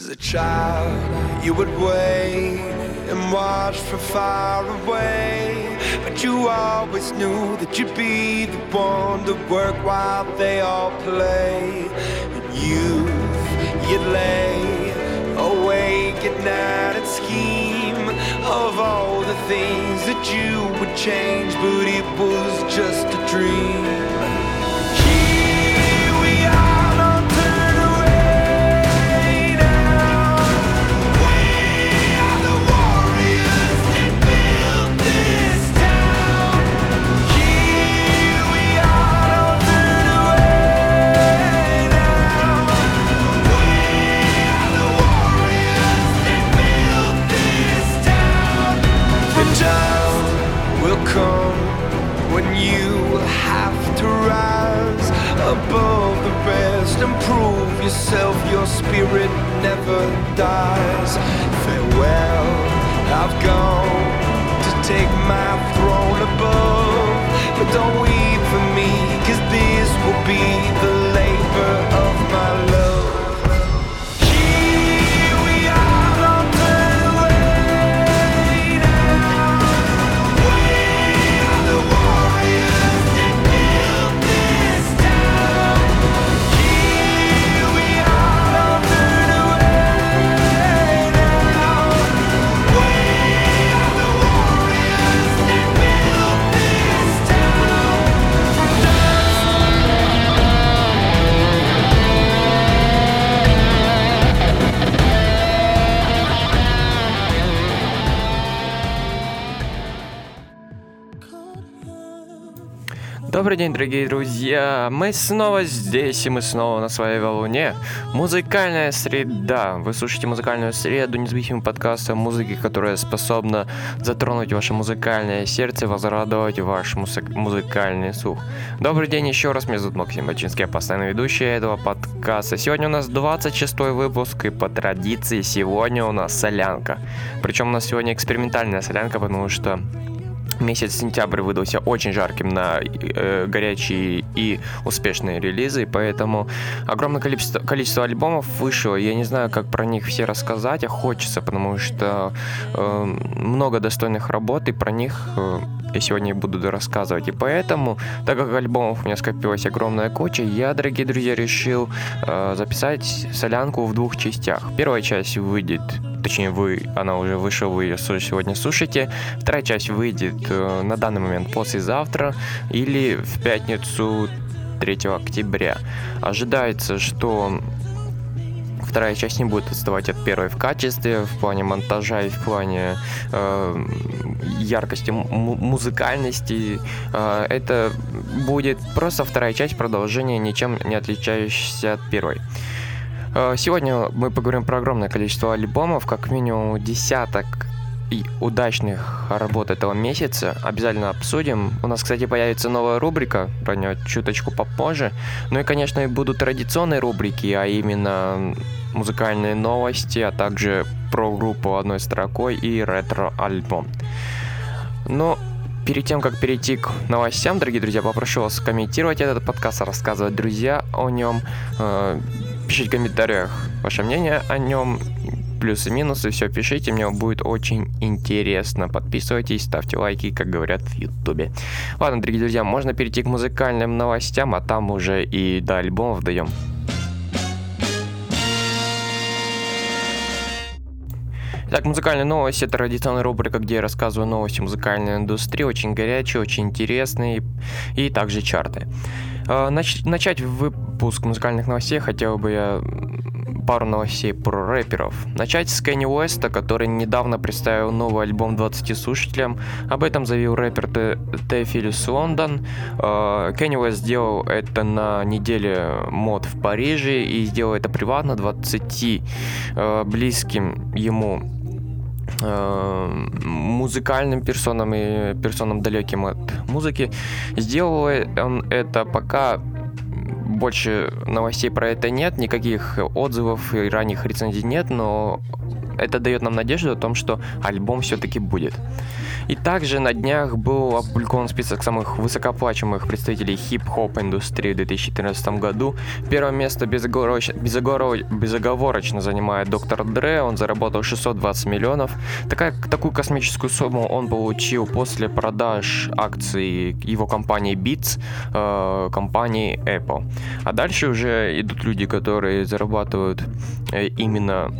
As a child, you would wait and watch from far away. But you always knew that you'd be the one to work while they all play. And youth, you'd lay awake at night and scheme of all the things that you would change, but it was just a dream. Prove yourself. Your spirit never dies. Farewell, I've gone to take my throne above. But don't weep for me, cause this will be the Добрый день, дорогие друзья! Мы снова здесь, и мы снова на своей волне. Музыкальная среда. Вы слушаете музыкальную среду, независимый подкаст о музыке, которая способна затронуть ваше музыкальное сердце, возрадовать ваш музык- музыкальный слух. Добрый день еще раз, меня зовут Максим Бачинский, я постоянный ведущий этого подкаста. Сегодня у нас 26 выпуск, и по традиции сегодня у нас солянка. Причем у нас сегодня экспериментальная солянка, потому что Месяц сентябрь выдался очень жарким на э, горячие и успешные релизы, поэтому огромное количество, количество альбомов вышло. Я не знаю, как про них все рассказать, а хочется, потому что э, много достойных работ, и про них э, я сегодня буду рассказывать. И поэтому, так как альбомов у меня скопилась огромная куча, я, дорогие друзья, решил э, записать солянку в двух частях. Первая часть выйдет точнее вы, она уже вышла, вы ее сегодня слушаете. Вторая часть выйдет э, на данный момент послезавтра или в пятницу 3 октября. Ожидается, что вторая часть не будет отставать от первой в качестве, в плане монтажа и в плане э, яркости, музыкальности. Э, это будет просто вторая часть продолжения, ничем не отличающаяся от первой. Э, Сегодня мы поговорим про огромное количество альбомов, как минимум десяток и удачных работ этого месяца. Обязательно обсудим. У нас, кстати, появится новая рубрика, про нее чуточку попозже. Ну и, конечно, будут традиционные рубрики, а именно музыкальные новости, а также про группу одной строкой и ретро-альбом. Но перед тем, как перейти к новостям, дорогие друзья, попрошу вас комментировать этот подкаст, рассказывать друзья о нем, э, пишите в комментариях ваше мнение о нем, плюсы, минусы, все пишите, мне будет очень интересно. Подписывайтесь, ставьте лайки, как говорят в ютубе. Ладно, дорогие друзья, можно перейти к музыкальным новостям, а там уже и до альбомов даем. Итак, музыкальные новости – это традиционная рубрика, где я рассказываю новости музыкальной индустрии, очень горячие, очень интересные, и также чарты. А, нач- начать выпуск музыкальных новостей хотел бы я пару новостей про рэперов. Начать с Кенни Уэста, который недавно представил новый альбом 20 слушателям. Об этом заявил рэпер Тефилис Лондон. А, Кенни Уэст сделал это на неделе мод в Париже и сделал это приватно 20 а, близким ему музыкальным персонам и персонам далеким от музыки. Сделал он это пока больше новостей про это нет, никаких отзывов и ранних рецензий нет, но это дает нам надежду о том, что альбом все-таки будет. И также на днях был опубликован список самых высокооплачиваемых представителей хип-хоп индустрии в 2014 году. Первое место безоговороч- безоговоро- безоговорочно занимает Доктор Дре, он заработал 620 миллионов. Такая, такую космическую сумму он получил после продаж акций его компании Beats, э, компании Apple. А дальше уже идут люди, которые зарабатывают э, именно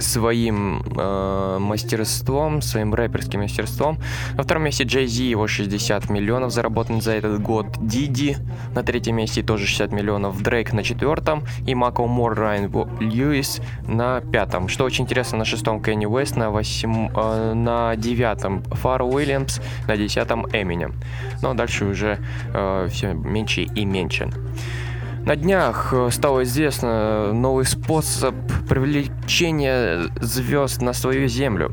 своим э, мастерством, своим рэперским мастерством. На втором месте Джей Зи, его 60 миллионов заработан за этот год. Диди на третьем месте тоже 60 миллионов. Дрейк на четвертом. И Мако Мор Райан Льюис на пятом. Что очень интересно, на шестом Кенни Уэст, на, восьм, э, на девятом Фар Уильямс, на десятом Эминем. Но дальше уже э, все меньше и меньше. На днях э, стало известно новый способ привлечения звезд на свою землю.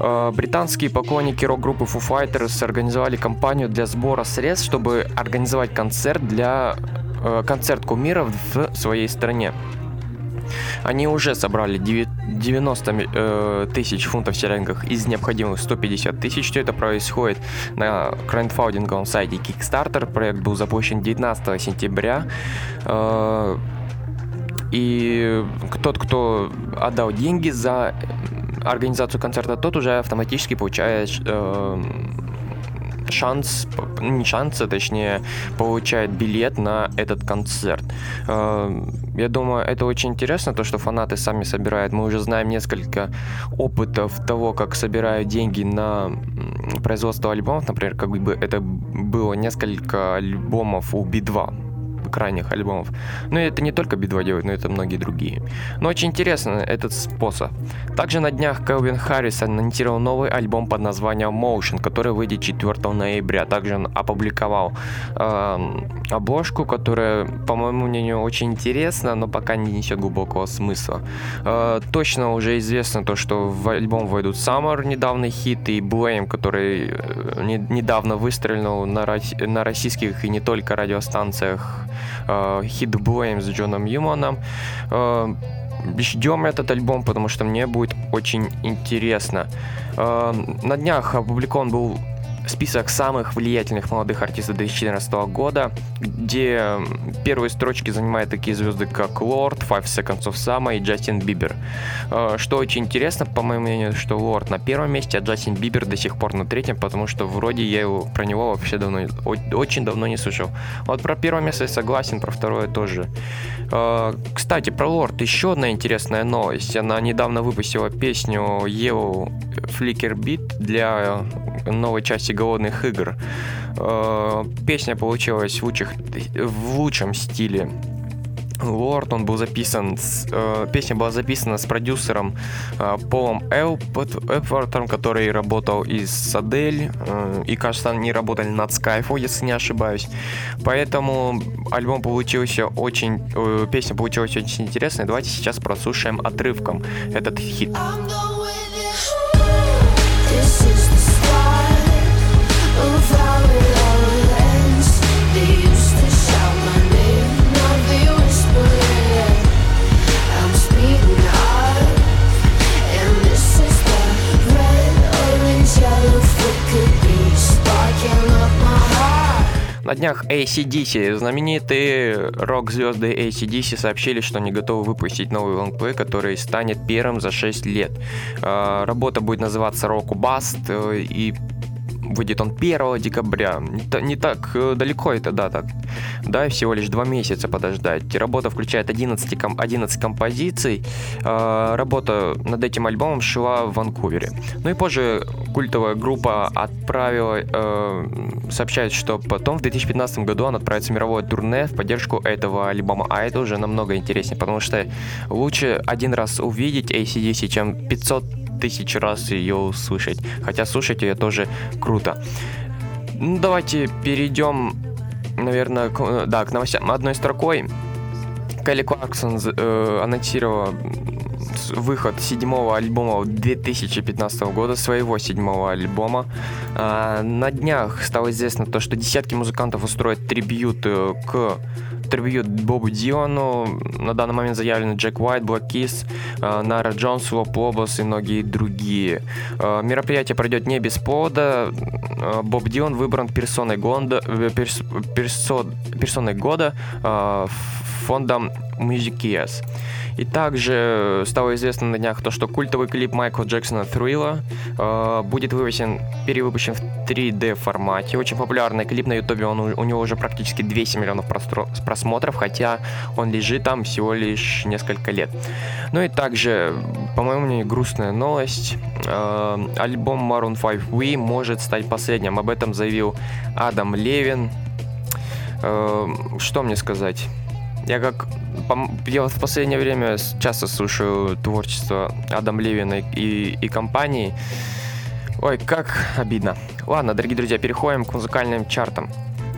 Э, Британские поклонники рок-группы Foo Fighters организовали кампанию для сбора средств, чтобы организовать концерт для э, концерт кумиров в своей стране. Они уже собрали 90 э, тысяч фунтов стерлингов из необходимых 150 тысяч. Все это происходит на краундфандинговом сайте Kickstarter. Проект был запущен 19 сентября. Э, и тот, кто отдал деньги за организацию концерта, тот уже автоматически получает э, шанс, не шанс, а точнее, получает билет на этот концерт. Э, Я думаю, это очень интересно, то, что фанаты сами собирают. Мы уже знаем несколько опытов того, как собирают деньги на производство альбомов. Например, как бы это было несколько альбомов у Би-2 крайних альбомов. Но это не только Би-2 делает, но это многие другие. Но очень интересно этот способ. Также на днях Кевин Харрис анонсировал новый альбом под названием Motion, который выйдет 4 ноября. Также он опубликовал эм, обложку, которая, по моему мнению, очень интересна, но пока не несет глубокого смысла. Э, точно уже известно то, что в альбом войдут Summer, недавний хит, и Blame, который э, не- недавно выстрелил на, на российских и не только радиостанциях э, хит Blame с Джоном Юманом. Э, Ждем этот альбом, потому что мне будет очень интересно. Э, На днях опубликован был список самых влиятельных молодых артистов 2014 года, где первые строчки занимают такие звезды, как Лорд, Five Seconds of Summer и Джастин Бибер. Э, Что очень интересно, по моему мнению, что Лорд на первом месте, а Джастин Бибер до сих пор на третьем, потому что вроде я его, про него вообще давно, очень давно не слышал. Вот про первое место я согласен, про второе тоже. Э, Кстати, про Лорд еще одна интересная новость. Она недавно выпустила песню Yellow Flicker Beat для новой части голодных игр. Э, Песня получилась в, лучших- в лучшем стиле. Лорд, он был записан, с- э, песня была записана с продюсером э, Полом Эпвортом, который работал из Садель, э, и, кажется, они работали над Skyfall, если не ошибаюсь. Поэтому альбом получился очень, э, песня получилась очень интересной. Давайте сейчас прослушаем отрывком этот хит. I'm На днях ACDC, знаменитые рок-звезды ACDC сообщили, что они готовы выпустить новый лонгплей, который станет первым за 6 лет. Э, Работа будет называться Rock Bust, э, и выйдет он 1 декабря. Не, та- не так э, далеко эта дата. Да, всего лишь 2 месяца подождать. Работа включает 11, ком- 11 композиций. Э, Работа над этим альбомом шла в Ванкувере. Ну и позже культовая группа отправила, э, сообщает, что потом в 2015 году она отправится в мировое турне в поддержку этого альбома. А это уже намного интереснее, потому что лучше один раз увидеть ACDC, чем 500 тысяч раз ее услышать. Хотя слушать ее тоже круто. Ну, давайте перейдем, наверное, к, э, да, к новостям одной строкой. Келли Кларксон э, анонсировала выход седьмого альбома 2015 года, своего седьмого альбома. А, на днях стало известно то, что десятки музыкантов устроят трибют э, к интервью Бобу Дилану. На данный момент заявлены Джек Уайт, Black Keys, э, Нара Джонс, Лоп Лобос и многие другие. Э, Мероприятие пройдет не без повода. Э, Боб Дилан выбран персоной года, э, перс- персо- персоной года фондом Music Years. И также стало известно на днях то, что культовый клип Майкла Джексона Thriller э, будет вывесен, перевыпущен в 3D формате. Очень популярный клип на ютубе, он, у него уже практически 200 миллионов просмотров, хотя он лежит там всего лишь несколько лет. Ну и также, по моему мнению, грустная новость. Э, альбом Maroon 5 We может стать последним. Об этом заявил Адам Левин. Э, что мне сказать? Я как я вот в последнее время часто слушаю творчество Адам Левина и, и компании. Ой, как обидно. Ладно, дорогие друзья, переходим к музыкальным чартам.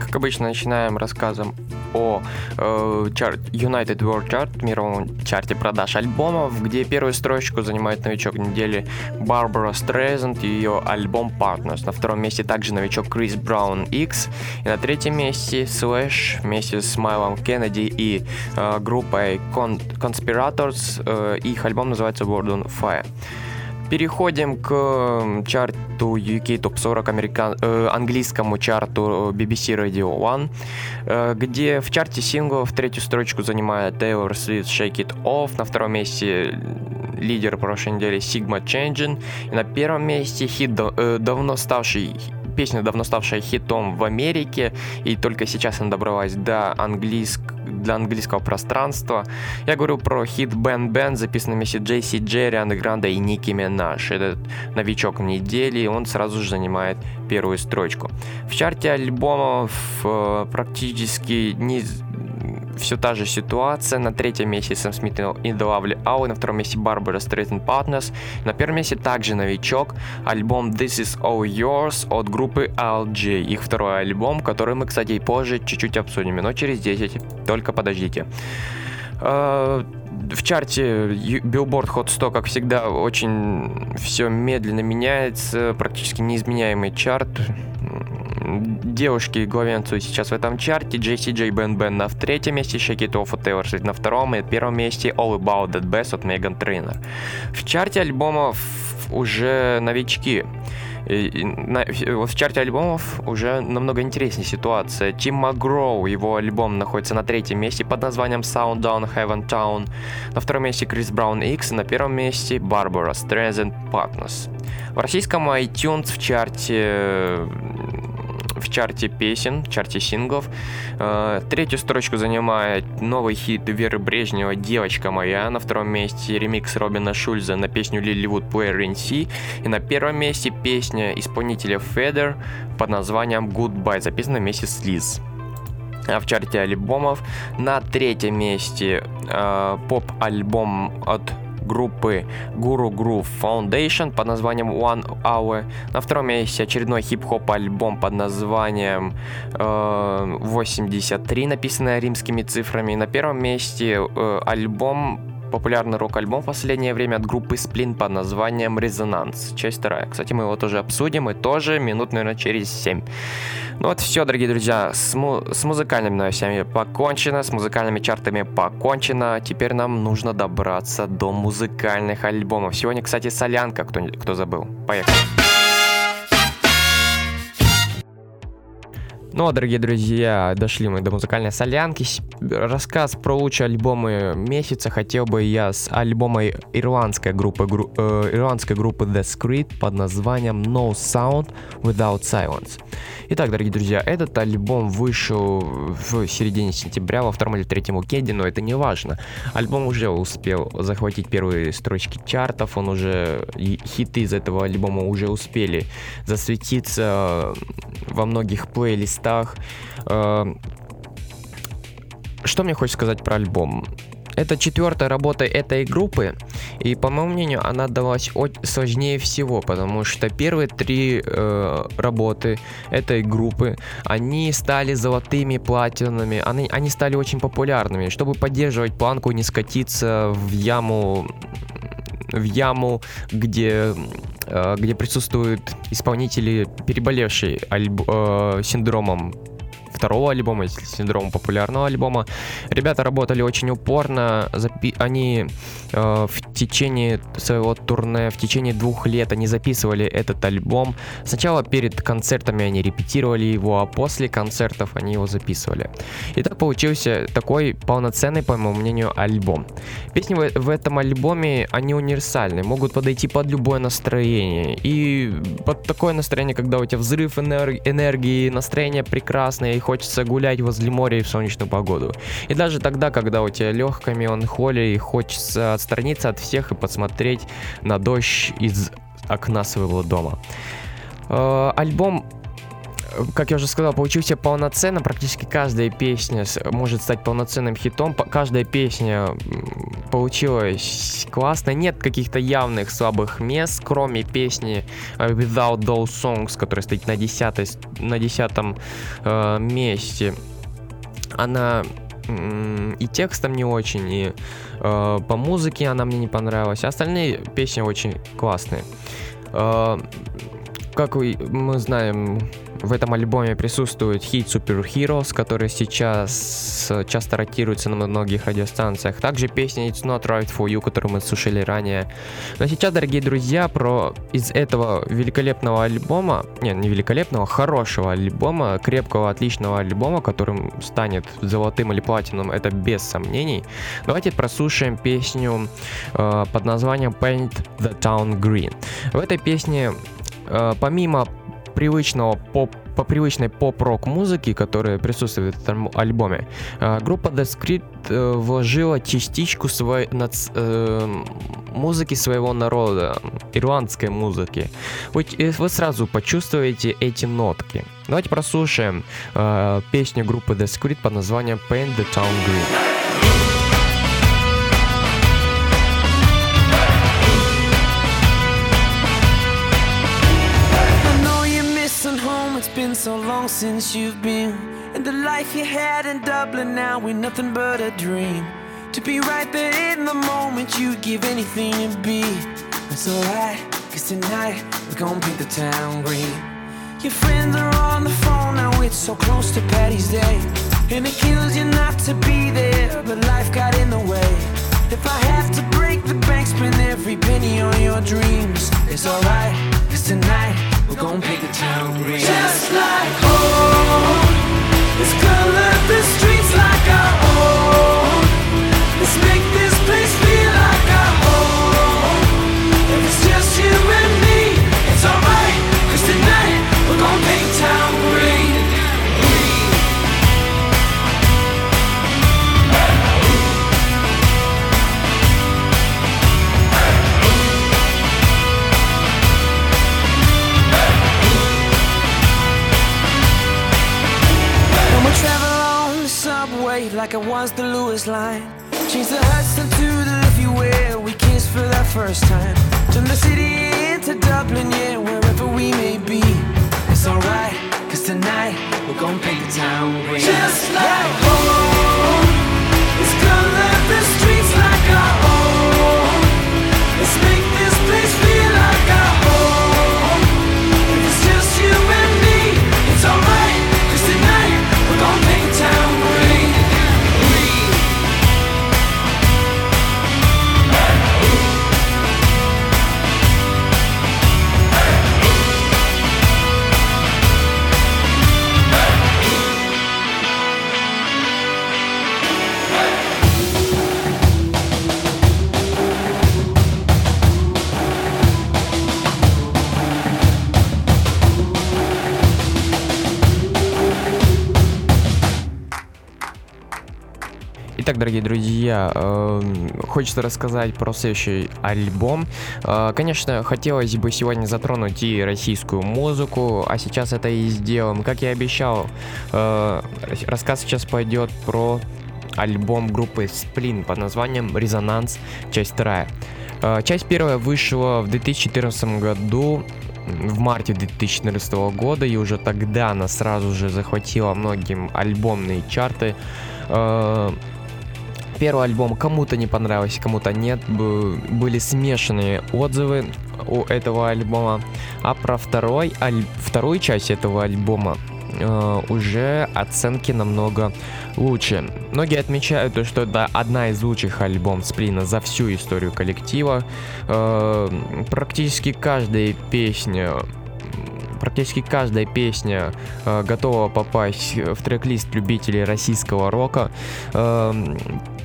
Как обычно, начинаем рассказом о э, чарт, United World Chart, мировом чарте продаж альбомов, где первую строчку занимает новичок недели Барбара Стрейзенд и ее альбом Partners. На втором месте также новичок Крис Браун X. И на третьем месте Slash вместе с Майлом Кеннеди и э, группой Con- Conspirators. Э, их альбом называется World on Fire. Переходим к чарту UK Top 40 американ... э, английскому чарту BBC Radio One, э, где в чарте синглов третью строчку занимает Taylor Swift Shake It Off, на втором месте лидер прошлой недели Sigma Changing, и на первом месте хит э, давно ставший песня, давно ставшая хитом в Америке, и только сейчас она добралась до английск... для английского пространства. Я говорю про хит Бен Бен, записанный вместе Джейси Джерри, Ана Гранда и Ники Минаж. Этот новичок недели, он сразу же занимает первую строчку. В чарте альбомов э, практически не все та же ситуация. На третьем месте Сэм Смит и The Lovely Hour, на втором месте Барбара Streisand Partners. На первом месте также новичок, альбом This Is All Yours от группы LG. Их второй альбом, который мы, кстати, позже чуть-чуть обсудим, но через 10, только подождите. Э, В чарте Billboard Hot 100, как всегда, очень все медленно меняется, практически неизменяемый чарт. Девушки главенствуют сейчас в этом чарте. JCJ Бен Бен на третьем месте, Shake It Off на втором, и на первом месте All About That Bass от Меган Трейнер. В чарте альбомов уже новички. И- на- в чарте альбомов уже намного интереснее ситуация. Тим Макгроу, его альбом находится на третьем месте под названием Sundown Heaven Town. На втором месте Крис Браун X, и на первом месте Барбара Streisand Partners. В российском iTunes в чарте в чарте песен, в чарте синглов. Э, Третью строчку занимает новый хит Веры Брежнева «Девочка моя». На втором месте ремикс Робина Шульза на песню Лилливуд Player in. И на первом месте песня исполнителя Федер под названием Goodbye, записанная вместе с Лиз. А в чарте альбомов на третьем месте э, поп-альбом от группы Guru Groove Foundation под названием One Hour. На втором месте очередной хип-хоп альбом под названием э, 83, написанный римскими цифрами. На первом месте э, альбом популярный рок-альбом в последнее время от группы Splin под названием Резонанс, часть вторая. Кстати, мы его тоже обсудим и тоже минут, наверное, через 7. Ну вот все, дорогие друзья, с, му- с музыкальными новостями покончено, с музыкальными чартами покончено. Теперь нам нужно добраться до музыкальных альбомов. Сегодня, кстати, солянка, кто, кто забыл. Поехали. Ну, а, дорогие друзья, дошли мы до музыкальной солянки. Рассказ про лучшие альбомы месяца хотел бы я с альбома ирландской группы, гру- э, ирландской группы The Script под названием No Sound Without Silence. Итак, дорогие друзья, этот альбом вышел в середине сентября, во втором или третьем уикенде, но это не важно. Альбом уже успел захватить первые строчки чартов, он уже, хиты из этого альбома уже успели засветиться во многих плейлистах. Э, Что мне хочется сказать про альбом? Это четвертая работа этой группы, и по моему мнению, она далась от- сложнее всего, потому что первые три э, работы этой группы, они стали золотыми, платинами, они, они стали очень популярными. Чтобы поддерживать планку не скатиться в яму в яму, где, где присутствуют исполнители, переболевшие альб- э, синдромом второго альбома, с синдромом популярного альбома. Ребята работали очень упорно, запи- они э, в течение своего турне, в течение двух лет они записывали этот альбом. Сначала перед концертами они репетировали его, а после концертов они его записывали. И так получился такой полноценный, по моему мнению, альбом. Песни в, в этом альбоме, они универсальны, могут подойти под любое настроение. И под такое настроение, когда у тебя взрыв энер- энергии, настроение прекрасное, хочется гулять возле моря и в солнечную погоду. И даже тогда, когда у тебя легкая меланхолия, и хочется отстраниться от всех и посмотреть на дождь из окна своего дома. Э, Альбом как я уже сказал, получился полноценно. Практически каждая песня может стать полноценным хитом. Каждая песня получилась классно. Нет каких-то явных слабых мест, кроме песни э, Without Those Songs, которая стоит на, десятой, с- на десятом э, месте. Она и текстом не очень, и э, по музыке она мне не понравилась. Остальные песни очень классные. Э, как мы знаем, в этом альбоме присутствует хит Super Heroes, который сейчас э, часто ротируется на многих радиостанциях. Также песня It's Not Right For You, которую мы слушали ранее. Но сейчас, дорогие друзья, про из этого великолепного альбома, не, не великолепного, хорошего альбома, крепкого, отличного альбома, которым станет золотым или платином, это без сомнений. Давайте прослушаем песню э, под названием Paint the Town Green. В этой песне помимо привычного поп по привычной поп-рок музыки, которая присутствует в этом альбоме, э, группа The Script э, вложила частичку своей нац- э, музыки своего народа, ирландской музыки. Вы, э, сразу почувствуете эти нотки. Давайте прослушаем э, песню группы The Script под названием Paint the Town Green. Long since you've been. And the life you had in Dublin now ain't nothing but a dream. To be right there in the moment, you'd give anything to be. It's alright, cause tonight we're gonna paint the town green. Your friends are on the phone now, it's so close to Patty's Day. And it kills you not to be there, but life got in the way. If I have to break the bank, spend every penny on your dreams, it's alright, cause tonight gonna paint the town green. Just like home, let's color the streets like our own. Let's make this place like it was the Lewis line. Change the Hudson to the Liffey where we kissed for that first time. Turn the city into Dublin, yeah, wherever we may be. It's alright, cause tonight we're gonna paint the town green. Just like home, дорогие друзья, эм, хочется рассказать про следующий альбом. Э, Конечно, хотелось бы сегодня затронуть и российскую музыку, а сейчас это и сделаем. Как я обещал, э, рассказ сейчас пойдет про альбом группы Splin под названием «Резонанс. Часть вторая». Э, Часть первая вышла в 2014 году, в марте 2014 года, и уже тогда она сразу же захватила многим альбомные чарты. Э, Первый альбом кому-то не понравился, кому-то нет. Были смешанные отзывы у этого альбома. А про второй, аль- вторую часть этого альбома э, уже оценки намного лучше. Многие отмечают, то, что это одна из лучших альбом Сплина за всю историю коллектива. Э, практически каждая песня практически каждая песня э, готова попасть в трек-лист любителей российского рока. Эм,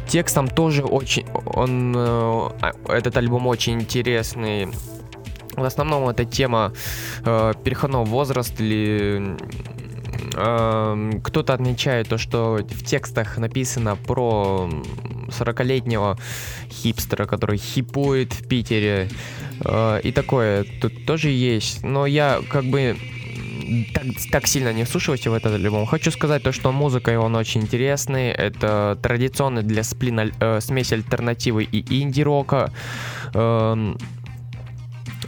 текстом тоже очень, он, э, а, этот альбом очень интересный. В основном это тема э, переходного возраста или эм, кто-то отмечает то, что в текстах написано про 40-летнего хипстера, который хипует в Питере. Э, и такое тут тоже есть. Но я как бы так, так сильно не вслушиваюсь в этот альбом. Хочу сказать то, что музыка он очень интересный. Это традиционный для сплина э, смесь альтернативы и инди-рока. Эм,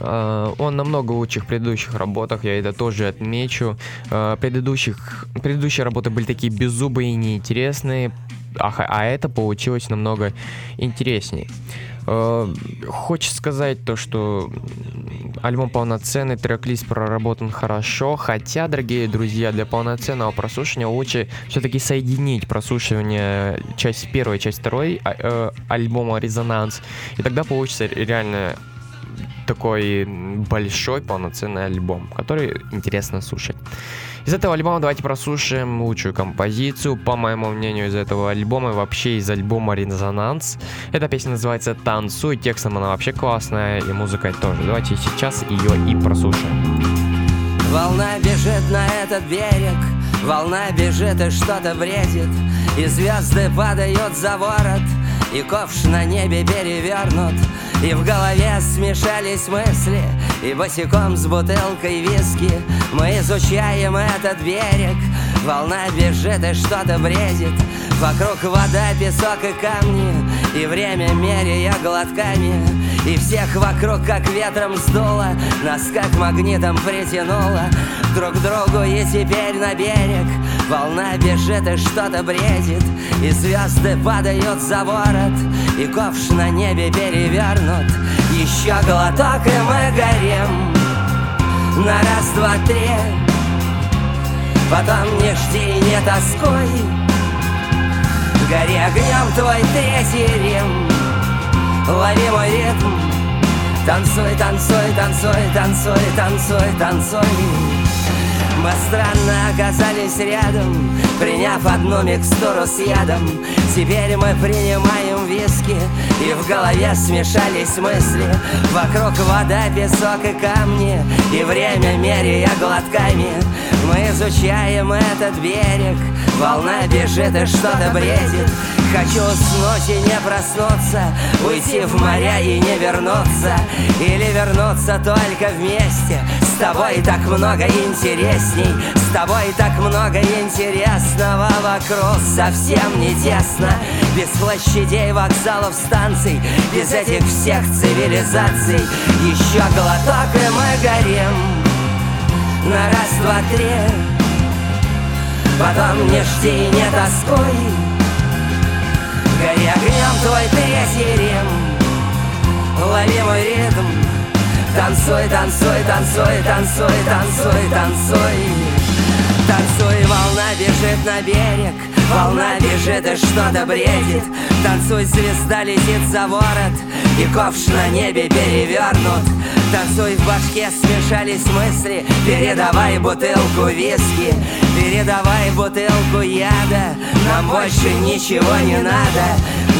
э, он намного лучше в предыдущих работах, я это тоже отмечу. Э, предыдущих, предыдущие работы были такие беззубые и неинтересные, а, а это получилось намного интересней. Э, Хочется сказать то, что альбом полноценный, трек-лист проработан хорошо, хотя, дорогие друзья, для полноценного прослушивания лучше все-таки соединить прослушивание часть первой, часть второй а- э, альбома «Резонанс», и тогда получится реально такой большой полноценный альбом, который интересно слушать. Из этого альбома давайте прослушаем лучшую композицию, по моему мнению, из этого альбома и вообще из альбома «Резонанс». Эта песня называется «Танцуй», текстом она вообще классная и музыкой тоже. Давайте сейчас ее и прослушаем. Волна бежит на этот берег Волна бежит и что-то бредит И звезды падают за ворот И ковш на небе перевернут И в голове смешались мысли И босиком с бутылкой виски Мы изучаем этот берег. Волна бежит и что-то бредит. Вокруг вода, песок и камни И время меряя глотками. И всех вокруг как ветром сдуло Нас как магнитом притянуло. Друг к другу и теперь на берег Волна бежит и что-то бредит И звезды падают за ворот И ковш на небе перевернут. Еще глоток и мы горим На раз, два, три. Потом не жди, не тоскуй Гори огнем твой третий Рим. Лови мой ритм. Танцуй, танцуй, танцуй, танцуй, танцуй, танцуй Мы странно оказались рядом Приняв одну микстуру с ядом. Теперь мы принимаем виски И в голове смешались мысли. Вокруг вода, песок и камни И время меряя глотками. Мы изучаем этот берег Волна бежит и что-то бредит. Хочу уснуть и не проснуться Уйти в моря и не вернуться. Или вернуться только вместе С тобой так много интересней. С тобой так много интересного. Вокруг совсем не тесно. Без площадей, вокзалов, станций. Без этих всех цивилизаций. Еще глоток и мы горим. На раз, два, три. Потом не жди, не тоскуй. Гори огнем твой третий Рим. Лови мой ритм Танцуй, танцуй, танцуй, танцуй, танцуй, танцуй. Танцуй, волна бежит на берег Волна бежит и что-то бредит. Танцуй, звезда летит за ворот И ковш на небе перевернут. Танцуй, в башке смешались мысли Передавай бутылку виски. Передавай бутылку яда Нам больше ничего не надо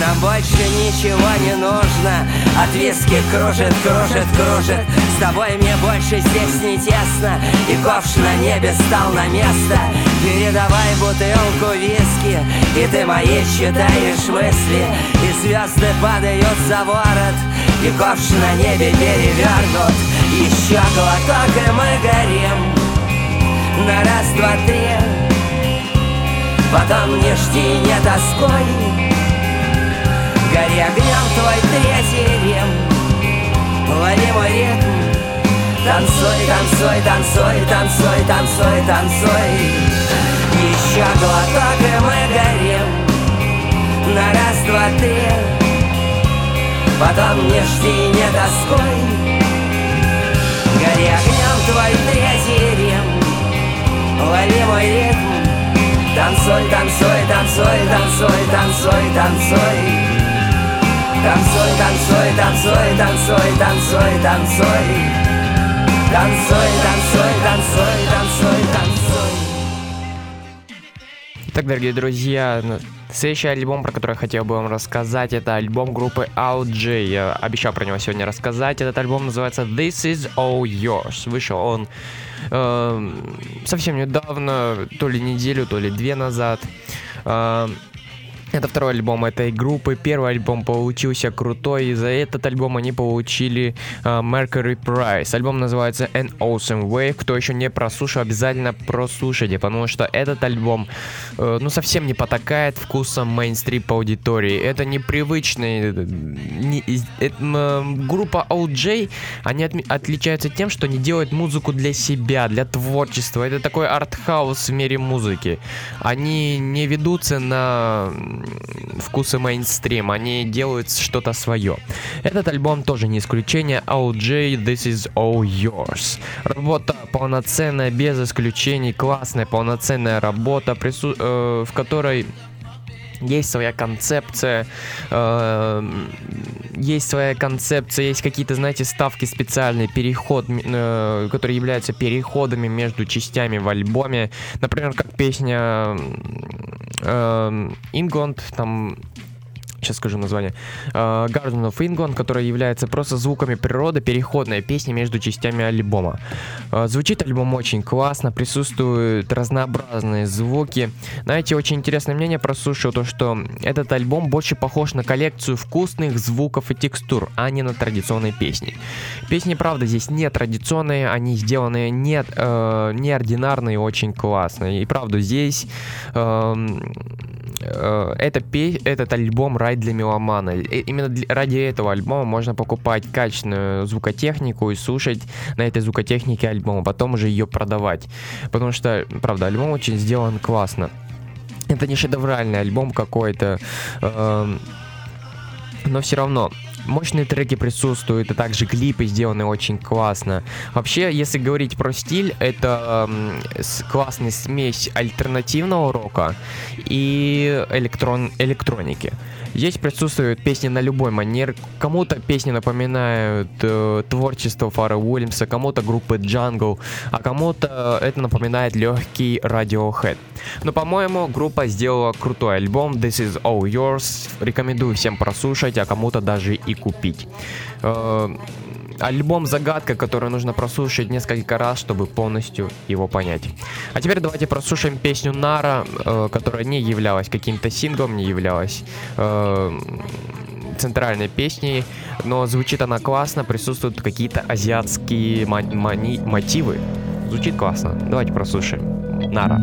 Нам больше ничего не нужно. От виски кружит, кружит, кружит С тобой мне больше здесь не тесно. И ковш на небе стал на место. Передавай бутылку виски И ты мои читаешь мысли. И звезды падают за ворот И ковш на небе перевернут. Еще глоток и мы горим. На раз, два, три. Потом не жди, не тоскуй Гори огнем твой третий Рим. Лови мой ритм. Танцуй, танцуй, танцуй, танцуй, танцуй, танцуй. Еще глоток и мы горим. На раз, два, три. Потом не жди, не тоскуй. Гори огнем твой третий Рим. Лови мой ритм. Танцуй, танцуй, танцуй, танцуй, танцуй Танцуй, танцуй, танцуй, танцуй, танцуй, танцуй Танцуй, танцуй, танцуй, танцуй, танцуй Итак, дорогие друзья, ну, следующий альбом, про который я хотел бы вам рассказать, это альбом группы OutJ. Я обещал про него сегодня рассказать. Этот альбом называется This Is All Yours. Вышел он э, совсем недавно, то ли неделю, то ли две назад. Э, это второй альбом этой группы. Первый альбом получился крутой, и за этот альбом они получили э, Mercury Prize. Альбом называется An Awesome Wave. Кто еще не прослушал, обязательно прослушайте, потому что этот альбом э, ну совсем не потакает вкусом мейнстрим аудитории. Это непривычный... э, Не, э, э, группа OJ, они отми- отличаются тем, что они делают музыку для себя, для творчества. Это такой артхаус в мире музыки. Они не ведутся на вкусы мейнстрим, они делают что-то свое. Этот альбом тоже не исключение. OJ, This is all yours. Работа полноценная, без исключений, классная полноценная работа, прису- э, в которой есть своя концепция, э, есть своя концепция, есть какие-то, знаете, ставки специальные, переход, э, которые являются переходами между частями в альбоме. Например, как песня э, England, там сейчас скажу название, э, Garden of England, которая является просто звуками природы, переходная песня между частями альбома. Э, Звучит альбом очень классно, присутствуют разнообразные звуки. Знаете, очень интересное мнение прослушал то, что этот альбом больше похож на коллекцию вкусных звуков и текстур, а не на традиционные песни. Песни, правда, здесь не традиционные, они сделаны не, э, неординарные, очень классные. И правда, здесь э, это пе- этот альбом рай для меломана. Именно ради этого альбома можно покупать качественную звукотехнику и слушать на этой звукотехнике альбома, потом уже ее продавать. Потому что, правда, альбом очень сделан классно. Это не шедевральный альбом какой-то, эм, но все равно мощные треки присутствуют, и также клипы сделаны очень классно. Вообще, если говорить про стиль, это с- классная смесь альтернативного рока и электрон, электроники. Здесь присутствуют песни на любой манер. Кому-то песни напоминают э, творчество Фара Уильямса, кому-то группы Jungle, а кому-то это напоминает легкий Radiohead. Но, по-моему, группа сделала крутой альбом This is All Yours. Рекомендую всем прослушать, а кому-то даже и купить. Э, Альбом загадка, который нужно прослушать несколько раз, чтобы полностью его понять. А теперь давайте прослушаем песню Нара, э, которая не являлась каким-то синглом, не являлась э, центральной песней, но звучит она классно, присутствуют какие-то азиатские мотивы. Звучит классно. Давайте прослушаем. Нара.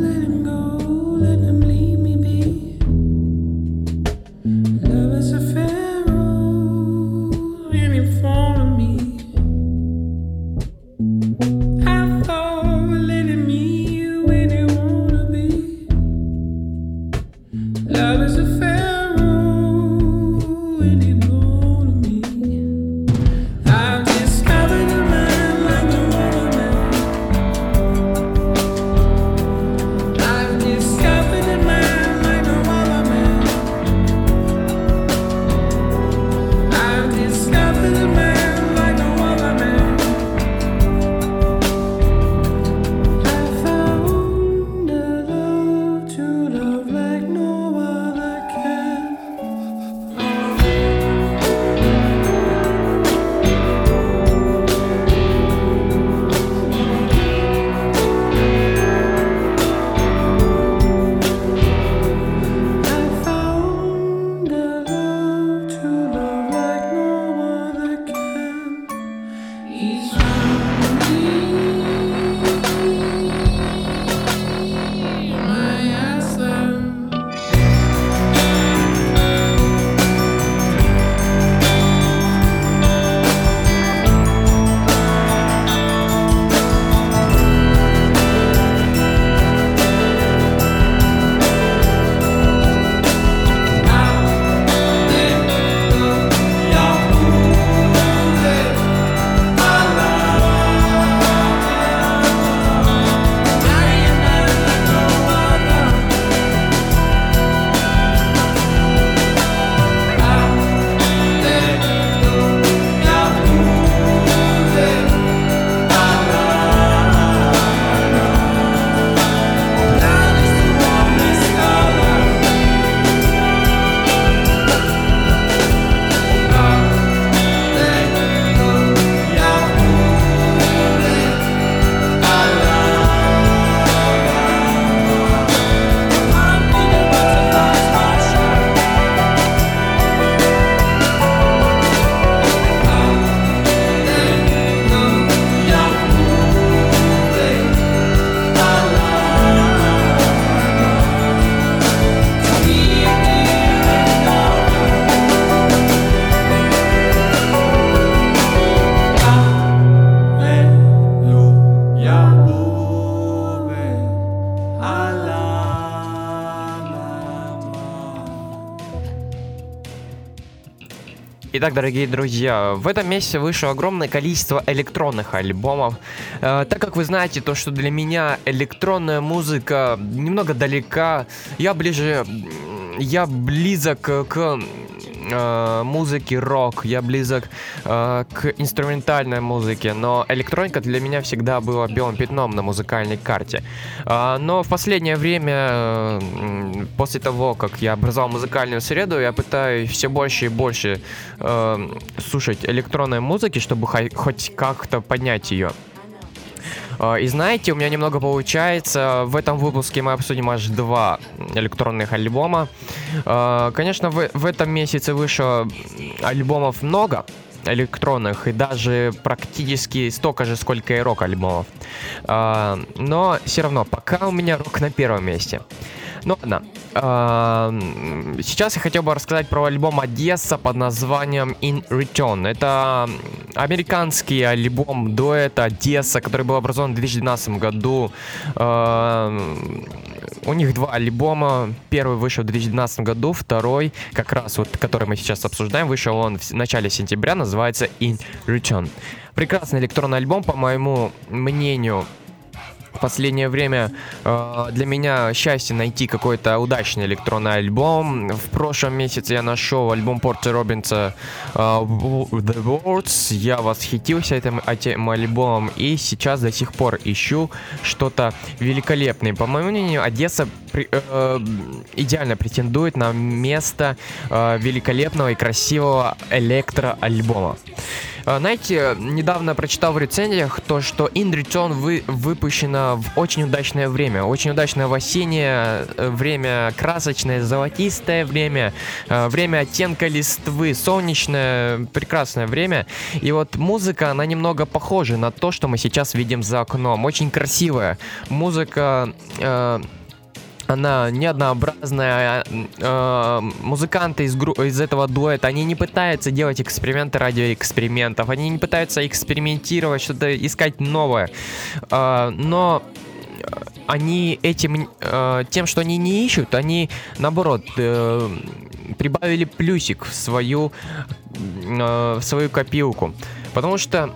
Let him go, let him leave Итак, дорогие друзья, в этом месяце вышло огромное количество электронных альбомов. Э, так как вы знаете, то, что для меня электронная музыка немного далека, я ближе, я близок к э, музыке рок, я близок э, к инструментальной музыке, но электроника для меня всегда была белым пятном на музыкальной карте. А, но в последнее время, э, после того, как я образовал музыкальную среду, я пытаюсь все больше и больше э, слушать электронной музыки, чтобы хо- хоть как-то поднять ее. А, И знаете, у меня немного получается. В этом выпуске мы обсудим аж два электронных альбома. А, Конечно, в, в этом месяце вышло альбомов много электронных и даже практически столько же, сколько и рок-альбомов. А, Но все равно, пока у меня рок на первом месте. Ну ладно. А, Сейчас я хотел бы рассказать про альбом Одесса под названием In Return. Это американский альбом дуэта Одесса, который был образован в 2012 году. А, У них два альбома. Первый вышел в 2012 году, второй, как раз вот, который мы сейчас обсуждаем, вышел он в начале сентября, называется In Return. Прекрасный электронный альбом, по моему мнению, в последнее время э, для меня счастье найти какой-то удачный электронный альбом. В прошлом месяце я нашел альбом Порта Робинса э, The Words. Я восхитился этим, этим альбомом и сейчас до сих пор ищу что-то великолепное. По моему мнению, Одесса при- э, идеально претендует на место э, великолепного и красивого электроальбома. А, Знаете, недавно прочитал в рецензиях то, что In Return вы, выпущено в очень удачное время. Очень удачное в осеннее э, время, красочное, золотистое время, э, время оттенка листвы, солнечное, прекрасное время. И вот музыка, она немного похожа на то, что мы сейчас видим за окном. Очень красивая. Музыка... э, она не однообразная. э, музыканты из, гру- из этого дуэта, они не пытаются делать эксперименты ради экспериментов, они не пытаются экспериментировать, что-то искать новое. Э, но они этим, тем, что они не ищут, они наоборот э, прибавили плюсик в свою, в свою копилку. Потому что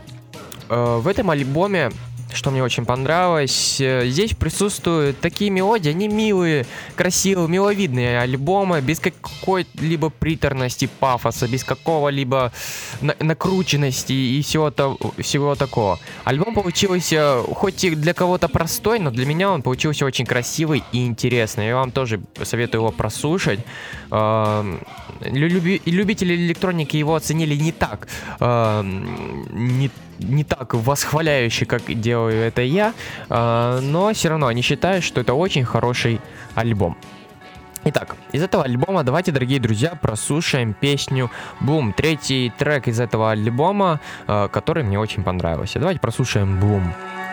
э, в этом альбоме, что мне очень понравилось, э, здесь присутствуют такие мелодии, они милые, красивые, миловидные альбомы, без какой-либо приторности, пафоса, без какого-либо на- накрученности и всего, то- всего такого. Альбом получился, хоть и для кого-то простой, но для меня он получился очень красивый и интересный. Я вам тоже советую его прослушать. Лю- люби- любители электроники его оценили не так, эм, не, не так восхваляюще, как делаю это я, э, но все равно они считают, что это очень хороший альбом. Итак, из этого альбома давайте, дорогие друзья, прослушаем песню Boom, третий трек из этого альбома, э, который мне очень понравился. Давайте прослушаем Boom. Ah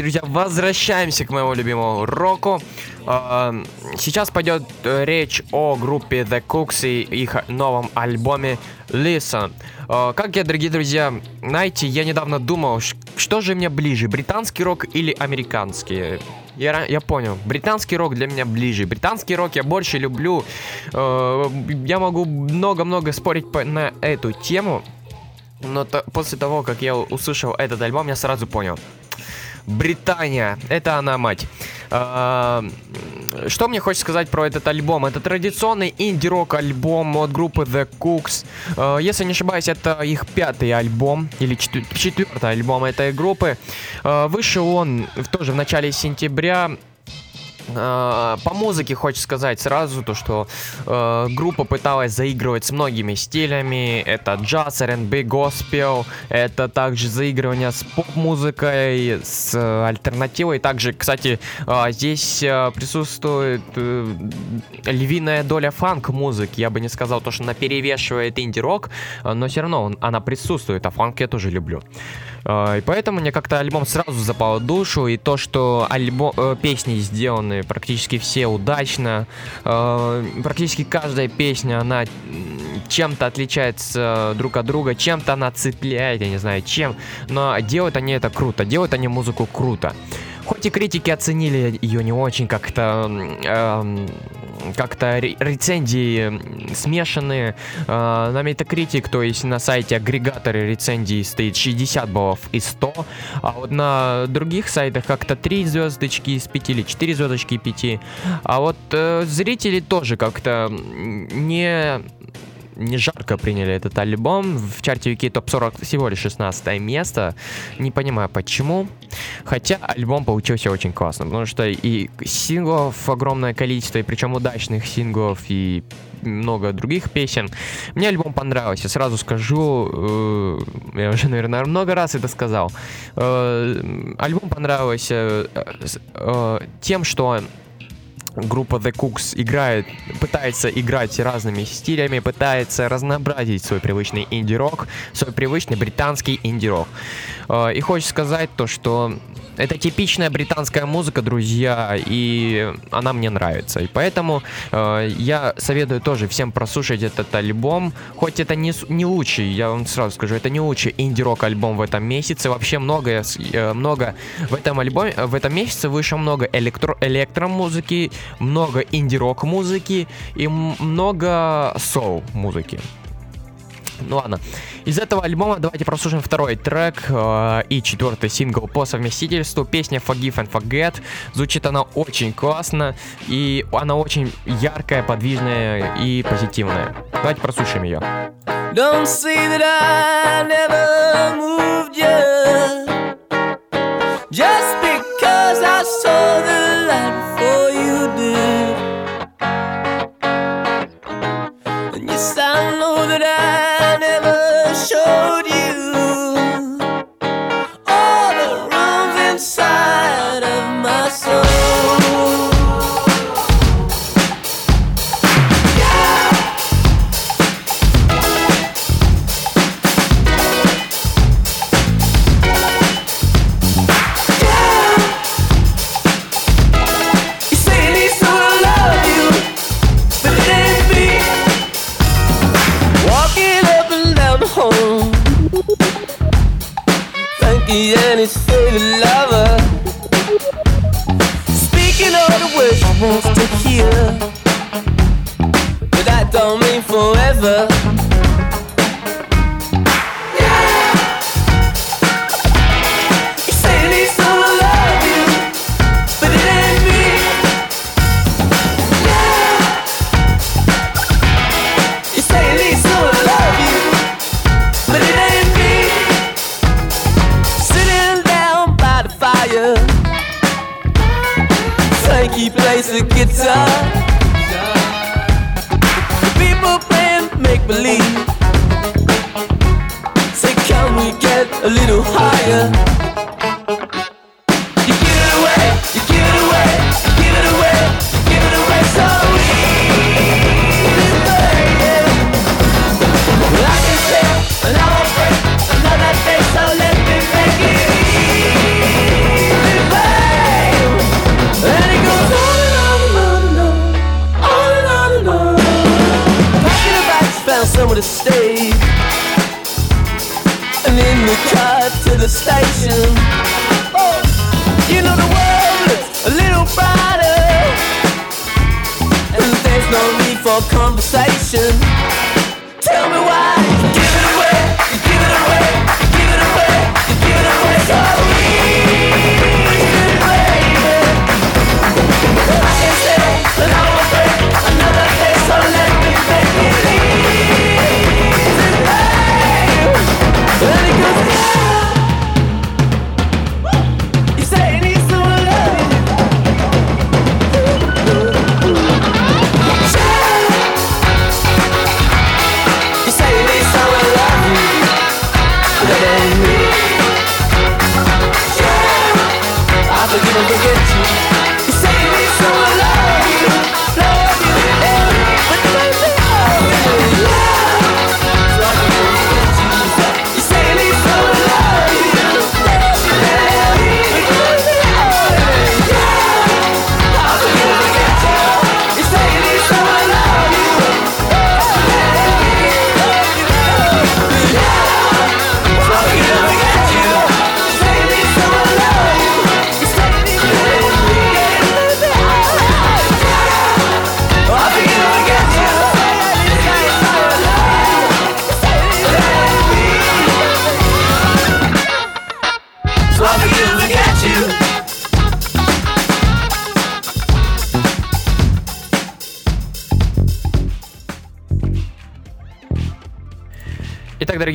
дорогие друзья, возвращаемся к моему любимому року. А, Сейчас пойдет э, речь о группе The Cooks и их новом альбоме Listen. А, Как я, дорогие друзья, знаете, я недавно думал, что же мне ближе, британский рок или американский? Я, я понял, британский рок для меня ближе. Британский рок я больше люблю. Э, Я могу много-много спорить по- на эту тему. Но то- после того, как я услышал этот альбом, я сразу понял. Британия, это она мать. А, Что мне хочется сказать про этот альбом? Это традиционный инди-рок альбом от группы The Cooks. А, Если не ошибаюсь, это их пятый альбом или четвер- четвертый альбом этой группы. А, Вышел он тоже в начале сентября. А, По музыке хочется сказать сразу то, что э, группа пыталась заигрывать с многими стилями. Это джаз, R&B, госпел. Это также заигрывание с поп-музыкой, с э, альтернативой. Также, кстати, э, здесь э, присутствует э, львиная доля фанк-музыки. Я бы не сказал то, что она перевешивает инди-рок, но все равно он- она присутствует, а фанк я тоже люблю. И поэтому мне как-то альбом сразу запал в душу, и то, что альбом, э, песни сделаны практически все удачно, э, практически каждая песня, она чем-то отличается друг от друга, чем-то она цепляет, я не знаю чем, но делают они это круто, делают они музыку круто. Хоть и критики оценили ее не очень как-то эм, как-то ре- рецензии м, смешанные. Э, на Metacritic, то есть на сайте агрегаторы рецензий стоит 60 баллов из 100, а вот на других сайтах как-то 3 звездочки из 5 или 4 звездочки из 5. А вот э, зрители тоже как-то не не жарко приняли этот альбом. В чарте UK топ 40 всего лишь 16 место. Не понимаю почему. Хотя альбом получился очень классно, потому что и синглов огромное количество, и причем удачных синглов, и много других песен. Мне альбом понравился, сразу скажу, э, я уже, наверное, много раз это сказал. Э, альбом понравился э, э, тем, что группа The Cooks играет, пытается играть разными стилями, пытается разнообразить свой привычный инди-рок, свой привычный британский инди-рок. Э, И хочется сказать то, что это типичная британская музыка, друзья, и она мне нравится. И поэтому э, я советую тоже всем прослушать этот альбом. Хоть это не, не лучший, я вам сразу скажу, это не лучший инди-рок альбом в этом месяце. Вообще много, э, много в этом альбоме, в этом месяце вышло много электро, электромузыки, много инди-рок музыки и много соул музыки. Ну ладно. Из этого альбома давайте прослушаем второй трек э, и четвертый сингл по совместительству. Песня Forgive and Forget. Звучит она очень классно и она очень яркая, подвижная и позитивная. Давайте прослушаем ее. Don't say that I never moved you Just because I saw the light before you did And yes, I favorite lover, speaking all the words she wants to hear, but that don't mean forever.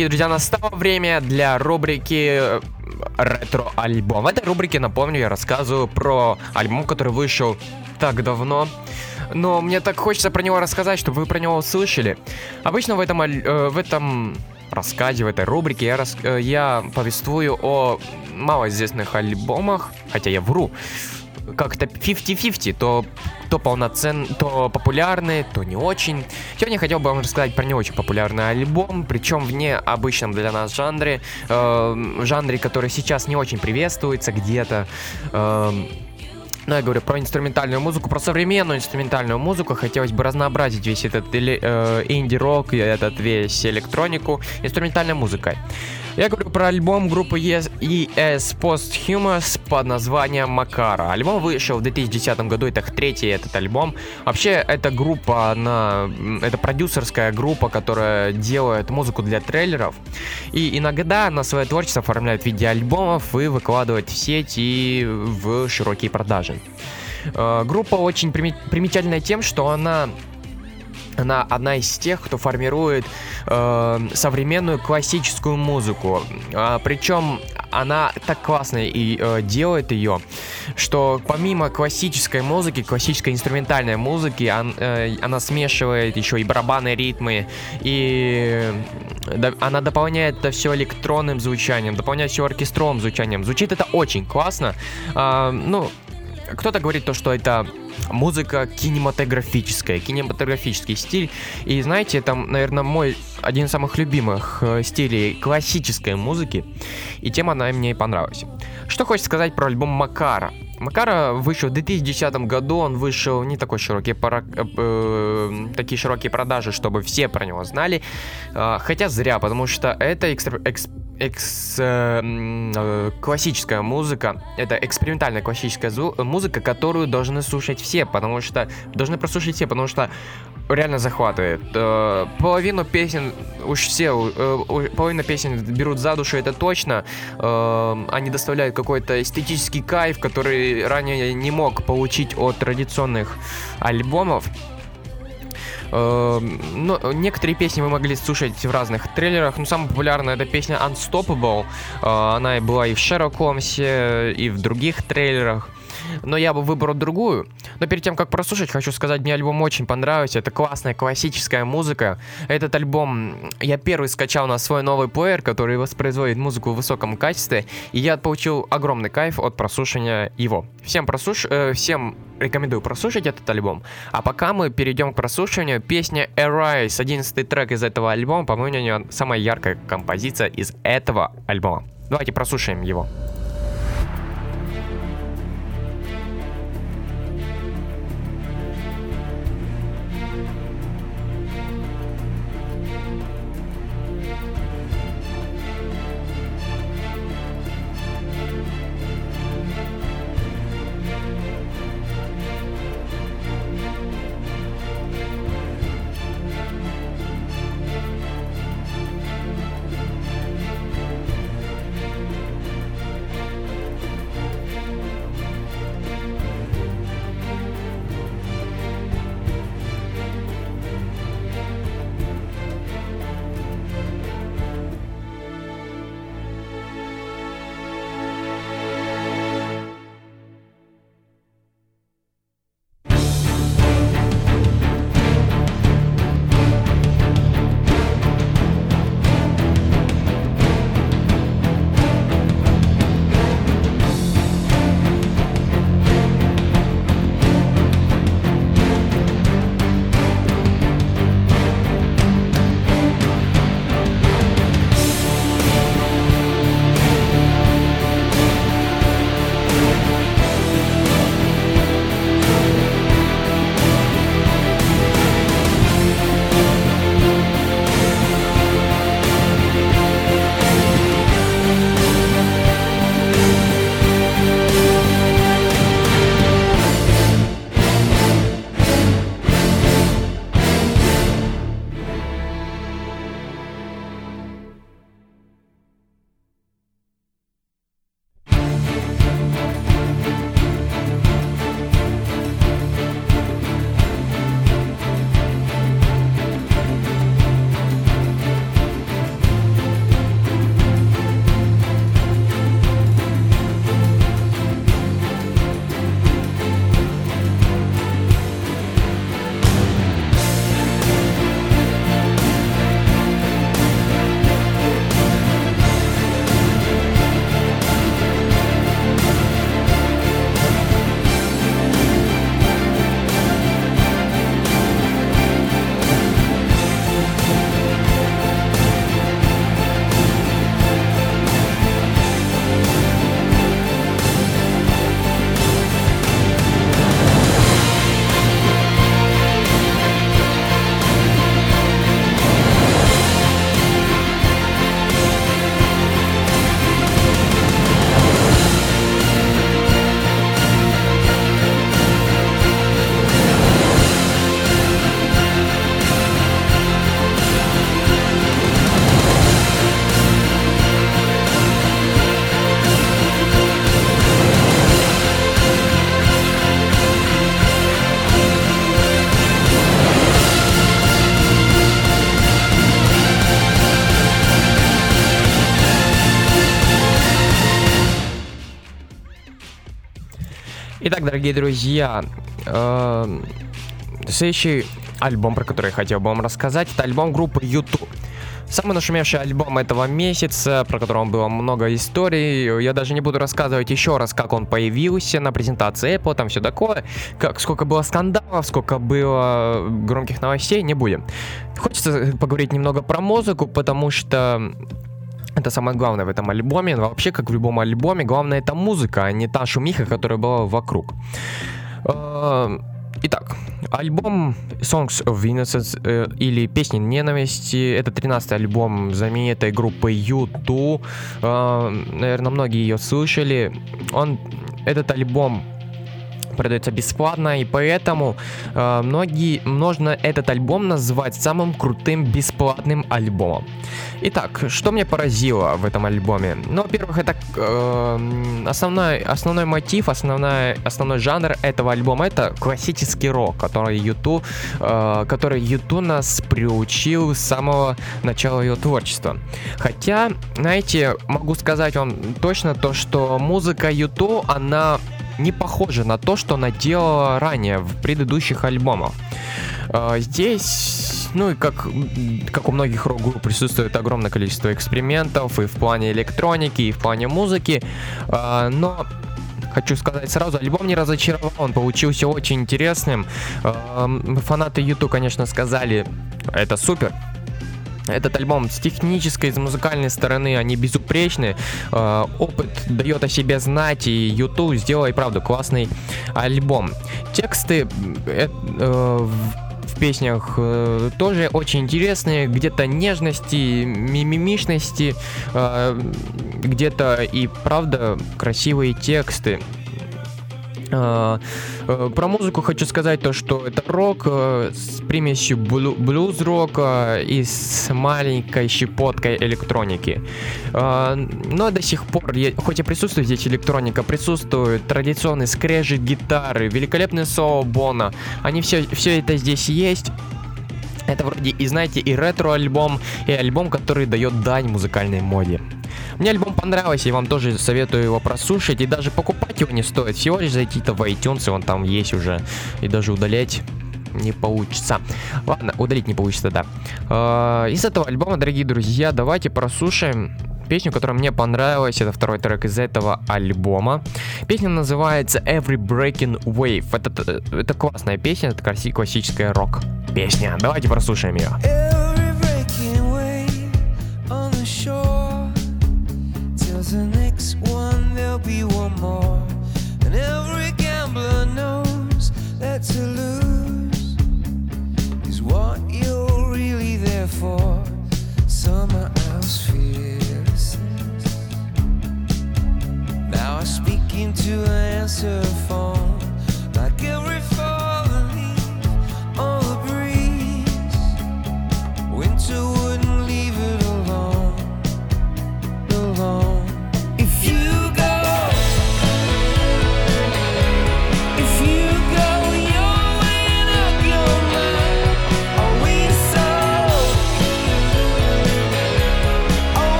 Дорогие друзья, настало время для рубрики э, ретро-альбом. В этой рубрике, напомню, я рассказываю про альбом, который вышел так давно. Но мне так хочется про него рассказать, чтобы вы про него услышали. Обычно в этом, э, в этом рассказе, в этой рубрике я, рас- э, я повествую о малоизвестных альбомах, хотя я вру, как-то 50-50, то, то полноцен, то популярный, то не очень. Сегодня я хотел бы вам рассказать про не очень популярный альбом, причем в необычном для нас жанре, э, жанре, который сейчас не очень приветствуется где-то. Эм, ну, я говорю про инструментальную музыку, про современную инструментальную музыку. Хотелось бы разнообразить весь этот э, инди-рок, этот весь электронику инструментальной музыкой. Я говорю про альбом группы ES, ES Posthumous под названием Макара. Альбом вышел в 2010 году, это третий этот альбом. Вообще, эта группа, она, это продюсерская группа, которая делает музыку для трейлеров. И иногда она свое творчество оформляет в виде альбомов и выкладывает в сеть и в широкие продажи. Э, Группа очень примечательная тем, что она она одна из тех, кто формирует э, современную классическую музыку. А, причем она так классно и э, делает ее, что помимо классической музыки, классической инструментальной музыки, он- э, она смешивает еще и барабаны, ритмы, и да- она дополняет это все электронным звучанием, дополняет все оркестровым звучанием. Звучит это очень классно. А, ну, кто-то говорит то, что это музыка кинематографическая, кинематографический стиль. И знаете, это, наверное, мой один из самых любимых э, стилей классической музыки. И тем она мне и понравилась. Что хочется сказать про альбом Макара. Макара вышел в 2010 году, он вышел не такой широкий, пара- э, э, такие широкие продажи, чтобы все про него знали. А, хотя зря, потому что это экстра- экс- экс- э, м, э, классическая музыка, это экспериментальная классическая зу- музыка, которую должны слушать все, потому что должны прослушать все, потому что реально захватывает. Э, половину песен уж все, э, у- половина песен берут за душу, это точно. Э, они доставляют какой-то эстетический кайф, который ранее не мог получить от традиционных альбомов. Ну, некоторые песни мы могли слушать в разных трейлерах. Но самая популярная это песня Unstoppable. Э, она и была и в Sherlock Holmes, и в других трейлерах. Но я бы выбрал другую. Но перед тем, как прослушать, хочу сказать, мне альбом очень понравился. Это классная классическая музыка. Этот альбом я первый скачал на свой новый плеер, который воспроизводит музыку в высоком качестве. И я получил огромный кайф от прослушивания его. Всем, прослуш... э, всем рекомендую прослушать этот альбом. А пока мы перейдем к прослушиванию, песня Arise, 11 трек из этого альбома, по-моему, у нее самая яркая композиция из этого альбома. Давайте прослушаем его. Итак, дорогие друзья, эм, следующий альбом, про который я хотел бы вам рассказать, это альбом группы YouTube. Самый нашумевший альбом этого месяца, про которого было много историй. Я даже не буду рассказывать еще раз, как он появился на презентации Apple, там все такое. Как, сколько было скандалов, сколько было громких новостей, не будем. Хочется поговорить немного про музыку, потому что это самое главное в этом альбоме. Вообще, как в любом альбоме, главное это музыка, а не та шумиха, которая была вокруг. Э, Итак, альбом Songs of Innocence э, или Песни ненависти это 13-й альбом знаменитой группы U2. Э, наверное, многие ее слышали. Он, этот альбом продается бесплатно, и поэтому э, многие, можно этот альбом назвать самым крутым бесплатным альбомом. Итак, что меня поразило в этом альбоме? Ну, во-первых, это э, основной, основной мотив, основной, основной жанр этого альбома это классический рок, который YouTube, э, который YouTube нас приучил с самого начала ее творчества. Хотя, знаете, могу сказать вам точно то, что музыка YouTube, она не похожа на то, что она делала ранее в предыдущих альбомах. Э, Здесь, ну и как, как у многих рок-групп, присутствует огромное количество экспериментов и в плане электроники, и в плане музыки, Э, но Хочу сказать сразу, альбом не разочаровал, он получился очень интересным. Эм, Фанаты YouTube, конечно, сказали, это супер, этот альбом с технической, с музыкальной стороны, они безупречны. Э, опыт дает о себе знать, и YouTube сделал и правда классный альбом. Тексты э, э, песнях э, тоже очень интересные, где-то нежности, мимимишности, э, где-то и правда красивые тексты. Э, э, Про музыку хочу сказать то, что это рок э, с примесью блю- блюз-рока и с маленькой щепоткой электроники. Но до сих пор, хоть и присутствует здесь электроника, присутствует традиционный скрежет гитары, великолепный соло Бона. Они все, все это здесь есть. Это вроде и знаете и ретро-альбом, и альбом, который дает дань музыкальной моде. Мне альбом понравился, и вам тоже советую его прослушать, и даже покупать его не стоит. Всего лишь зайти-то в iTunes, и он там есть уже, и даже удалять не получится. Ладно, удалить не получится, да. Э, Из этого альбома, дорогие друзья, давайте прослушаем песню, которая мне понравилась. Это второй трек из этого альбома. Песня называется Every Breaking Wave. Это, это классная песня, это класси- классическая рок-песня. Давайте прослушаем ее. to answer for.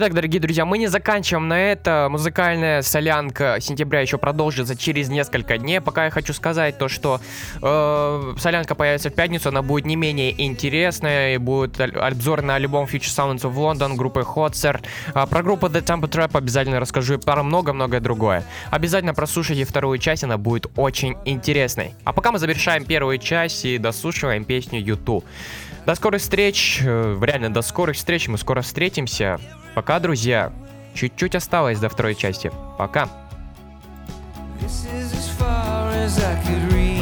Итак, дорогие друзья, мы не заканчиваем на это. Музыкальная солянка сентября еще продолжится через несколько дней. Пока я хочу сказать то, что э, солянка появится в пятницу, она будет не менее интересная. И будет обзор на альбом Future Sounds of London группы Hotzer. А про группу The Tempo Trap обязательно расскажу и про много-многое другое. Обязательно прослушайте вторую часть, она будет очень интересной. А пока мы завершаем первую часть и дослушиваем песню YouTube. До скорых встреч, э, реально до скорых встреч, мы скоро встретимся. Пока, друзья. Чуть-чуть осталось до второй части. Пока. This is as far as I could.